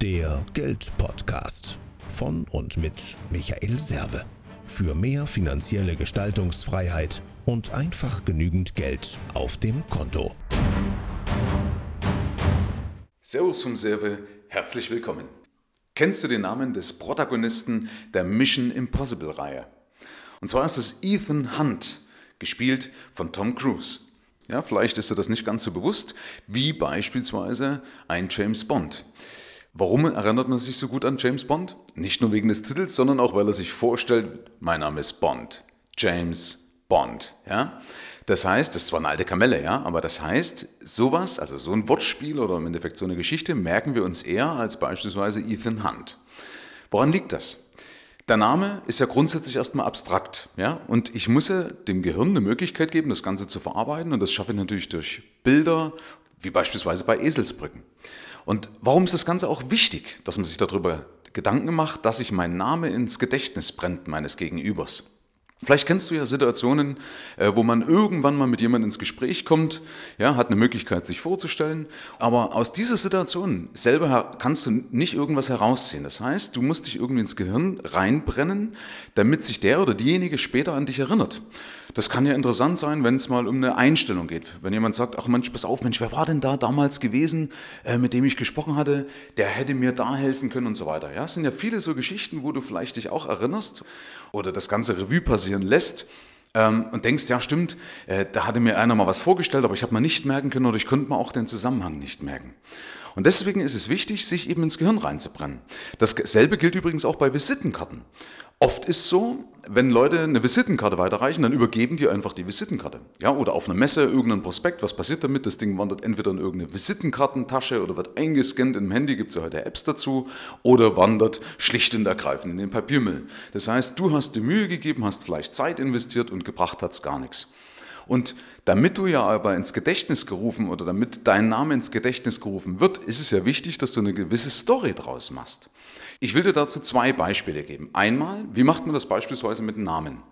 Der Geldpodcast von und mit Michael Serve. Für mehr finanzielle Gestaltungsfreiheit und einfach genügend Geld auf dem Konto. Servus vom Serve, herzlich willkommen. Kennst du den Namen des Protagonisten der Mission Impossible Reihe? Und zwar ist es Ethan Hunt, gespielt von Tom Cruise. Ja, vielleicht ist dir das nicht ganz so bewusst, wie beispielsweise ein James Bond. Warum erinnert man sich so gut an James Bond? Nicht nur wegen des Titels, sondern auch, weil er sich vorstellt, mein Name ist Bond. James Bond. Ja? Das heißt, das ist zwar eine alte Kamelle, ja, aber das heißt, sowas, also so ein Wortspiel oder im Endeffekt so eine Geschichte, merken wir uns eher als beispielsweise Ethan Hunt. Woran liegt das? Der Name ist ja grundsätzlich erstmal abstrakt, ja, und ich muss ja dem Gehirn eine Möglichkeit geben, das Ganze zu verarbeiten, und das schaffe ich natürlich durch Bilder, wie beispielsweise bei Eselsbrücken. Und warum ist das Ganze auch wichtig, dass man sich darüber Gedanken macht, dass sich mein Name ins Gedächtnis brennt meines Gegenübers? Vielleicht kennst du ja Situationen, äh, wo man irgendwann mal mit jemandem ins Gespräch kommt, ja, hat eine Möglichkeit, sich vorzustellen, aber aus dieser Situation selber kannst du nicht irgendwas herausziehen. Das heißt, du musst dich irgendwie ins Gehirn reinbrennen, damit sich der oder diejenige später an dich erinnert. Das kann ja interessant sein, wenn es mal um eine Einstellung geht. Wenn jemand sagt, ach Mensch, pass auf, Mensch, wer war denn da damals gewesen, äh, mit dem ich gesprochen hatte, der hätte mir da helfen können und so weiter. Ja, es sind ja viele so Geschichten, wo du vielleicht dich auch erinnerst oder das ganze Revue passieren lässt ähm, und denkst, ja stimmt, äh, da hatte mir einer mal was vorgestellt, aber ich habe mal nicht merken können oder ich konnte mir auch den Zusammenhang nicht merken. Und deswegen ist es wichtig, sich eben ins Gehirn reinzubrennen. Dasselbe gilt übrigens auch bei Visitenkarten. Oft ist so, wenn Leute eine Visitenkarte weiterreichen, dann übergeben die einfach die Visitenkarte. Ja, oder auf einer Messe irgendein Prospekt. Was passiert damit? Das Ding wandert entweder in irgendeine Visitenkartentasche oder wird eingescannt im Handy, gibt es ja heute Apps dazu, oder wandert schlicht und ergreifend in den Papiermüll. Das heißt, du hast dir Mühe gegeben, hast vielleicht Zeit investiert und gebracht hat es gar nichts. Und damit du ja aber ins Gedächtnis gerufen oder damit dein Name ins Gedächtnis gerufen wird, ist es ja wichtig, dass du eine gewisse Story draus machst. Ich will dir dazu zwei Beispiele geben. Einmal, wie macht man das beispielsweise mit Namen?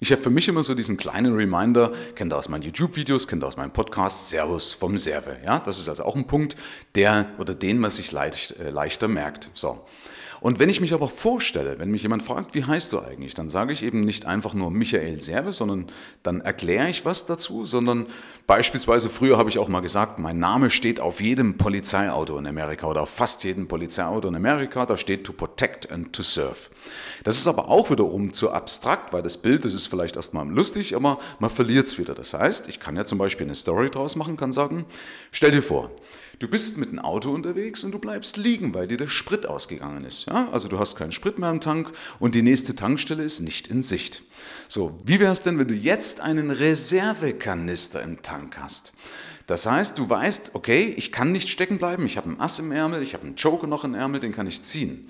Ich habe für mich immer so diesen kleinen Reminder, kennt ihr aus meinen YouTube-Videos, kennt ihr aus meinem Podcast, Servus vom Serve. Ja, das ist also auch ein Punkt, der oder den man sich leicht, äh, leichter merkt. So. Und wenn ich mich aber vorstelle, wenn mich jemand fragt, wie heißt du eigentlich, dann sage ich eben nicht einfach nur Michael Serve, sondern dann erkläre ich was dazu, sondern beispielsweise früher habe ich auch mal gesagt, mein Name steht auf jedem Polizeiauto in Amerika oder auf fast jedem Polizeiauto in Amerika, da steht to protect and to serve. Das ist aber auch wiederum zu abstrakt, weil das Bild, das ist vielleicht erstmal lustig, aber man verliert es wieder. Das heißt, ich kann ja zum Beispiel eine Story draus machen, kann sagen, stell dir vor, Du bist mit dem Auto unterwegs und du bleibst liegen, weil dir der Sprit ausgegangen ist. Ja? Also du hast keinen Sprit mehr im Tank und die nächste Tankstelle ist nicht in Sicht. So, wie wäre es denn, wenn du jetzt einen Reservekanister im Tank hast? Das heißt, du weißt, okay, ich kann nicht stecken bleiben, ich habe einen Ass im Ärmel, ich habe einen Joker noch im Ärmel, den kann ich ziehen.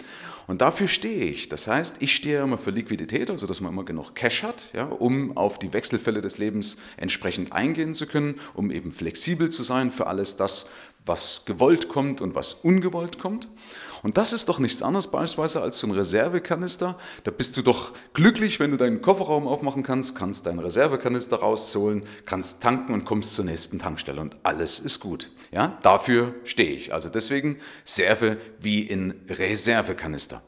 Und dafür stehe ich. Das heißt, ich stehe immer für Liquidität, also dass man immer genug Cash hat, ja, um auf die Wechselfälle des Lebens entsprechend eingehen zu können, um eben flexibel zu sein für alles das, was gewollt kommt und was ungewollt kommt. Und das ist doch nichts anderes beispielsweise als so ein Reservekanister. Da bist du doch glücklich, wenn du deinen Kofferraum aufmachen kannst, kannst deinen Reservekanister rausholen, kannst tanken und kommst zur nächsten Tankstelle und alles ist gut. Ja, dafür stehe ich. Also deswegen Serve wie in Reservekanister.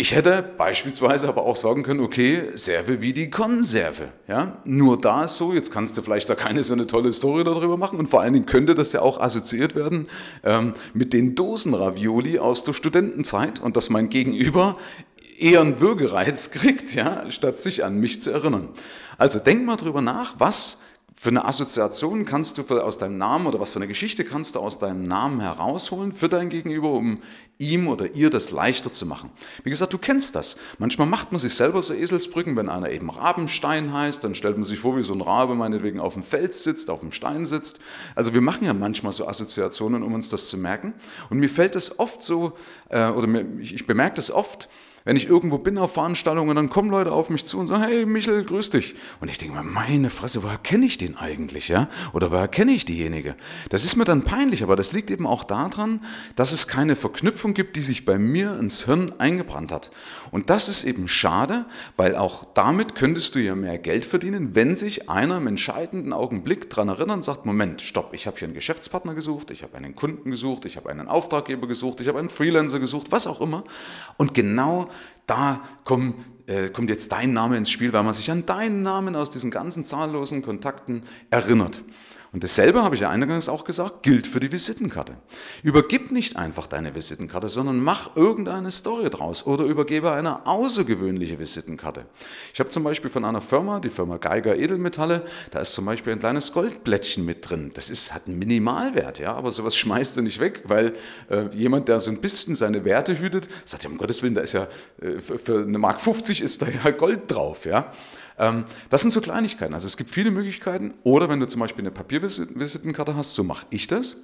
Ich hätte beispielsweise aber auch sagen können, okay, Serve wie die Konserve. Ja? Nur da ist so, jetzt kannst du vielleicht da keine so eine tolle Story darüber machen und vor allen Dingen könnte das ja auch assoziiert werden ähm, mit den Dosenravioli aus der Studentenzeit und dass mein Gegenüber eher einen Würgereiz kriegt, ja, statt sich an mich zu erinnern. Also denk mal drüber nach, was für eine Assoziation kannst du aus deinem Namen oder was für eine Geschichte kannst du aus deinem Namen herausholen für dein Gegenüber, um ihm oder ihr das leichter zu machen. Wie gesagt, du kennst das. Manchmal macht man sich selber so Eselsbrücken, wenn einer eben Rabenstein heißt, dann stellt man sich vor, wie so ein Rabe meinetwegen auf dem Fels sitzt, auf dem Stein sitzt. Also wir machen ja manchmal so Assoziationen, um uns das zu merken. Und mir fällt das oft so, äh, oder ich bemerke das oft, Wenn ich irgendwo bin auf Veranstaltungen, dann kommen Leute auf mich zu und sagen, hey Michel, grüß dich. Und ich denke mir, meine Fresse, woher kenne ich den eigentlich, ja? Oder woher kenne ich diejenige? Das ist mir dann peinlich, aber das liegt eben auch daran, dass es keine Verknüpfung gibt, die sich bei mir ins Hirn eingebrannt hat. Und das ist eben schade, weil auch damit könntest du ja mehr Geld verdienen, wenn sich einer im entscheidenden Augenblick daran erinnert und sagt, Moment, stopp, ich habe hier einen Geschäftspartner gesucht, ich habe einen Kunden gesucht, ich habe einen Auftraggeber gesucht, ich habe einen Freelancer gesucht, was auch immer. Und genau da kommt, äh, kommt jetzt dein Name ins Spiel, weil man sich an deinen Namen aus diesen ganzen zahllosen Kontakten erinnert. Und dasselbe, habe ich ja eingangs auch gesagt, gilt für die Visitenkarte. Übergib nicht einfach deine Visitenkarte, sondern mach irgendeine Story draus oder übergebe eine außergewöhnliche Visitenkarte. Ich habe zum Beispiel von einer Firma, die Firma Geiger Edelmetalle, da ist zum Beispiel ein kleines Goldblättchen mit drin. Das ist, hat einen Minimalwert, ja, aber sowas schmeißt du nicht weg, weil äh, jemand, der so ein bisschen seine Werte hütet, sagt ja, um Gottes Willen, da ist ja äh, für, für eine Mark 50 ist da ja Gold drauf, ja. Ähm, das sind so Kleinigkeiten. Also es gibt viele Möglichkeiten. Oder wenn du zum Beispiel eine Papiervisitenkarte hast, so mache ich das.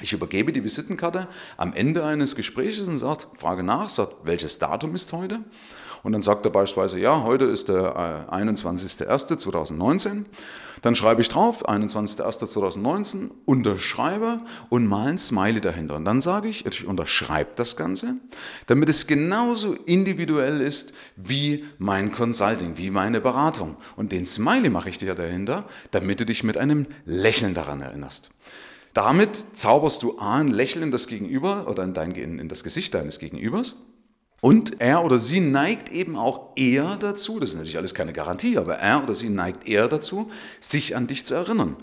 Ich übergebe die Visitenkarte am Ende eines Gesprächs und sage, frage nach, sagt, welches Datum ist heute? Und dann sagt er beispielsweise, ja, heute ist der 21.01.2019. Äh, dann schreibe ich drauf, 21.01.2019, unterschreibe und mal ein Smiley dahinter. Und dann sage ich, ich unterschreibe das Ganze, damit es genauso individuell ist wie mein Consulting, wie meine Beratung. Und den Smiley mache ich dir dahinter, damit du dich mit einem Lächeln daran erinnerst. Damit zauberst du A, ein Lächeln in das Gegenüber oder in, dein, in das Gesicht deines Gegenübers und er oder sie neigt eben auch eher dazu, das ist natürlich alles keine Garantie, aber er oder sie neigt eher dazu, sich an dich zu erinnern.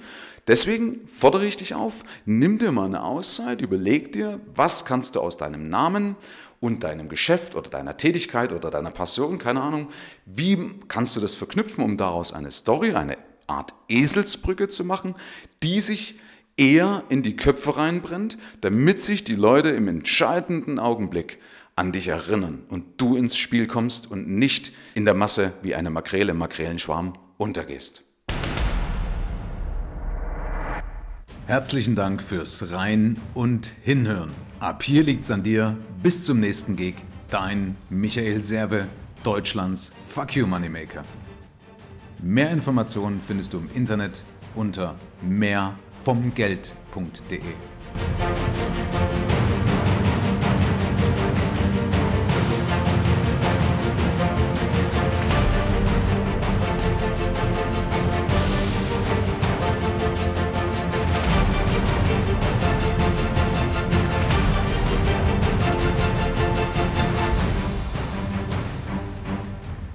Deswegen fordere ich dich auf, nimm dir mal eine Auszeit, überleg dir, was kannst du aus deinem Namen und deinem Geschäft oder deiner Tätigkeit oder deiner Passion, keine Ahnung, wie kannst du das verknüpfen, um daraus eine Story, eine Art Eselsbrücke zu machen, die sich eher in die Köpfe reinbrennt, damit sich die Leute im entscheidenden Augenblick an dich erinnern und du ins Spiel kommst und nicht in der Masse wie eine Makrele im Makrelenschwarm untergehst. Herzlichen Dank fürs Rein und Hinhören. Ab hier liegt's an dir. Bis zum nächsten Gig. Dein Michael Serve, Deutschlands Fuck You Moneymaker. Mehr Informationen findest du im Internet unter mehrvomgeld.de.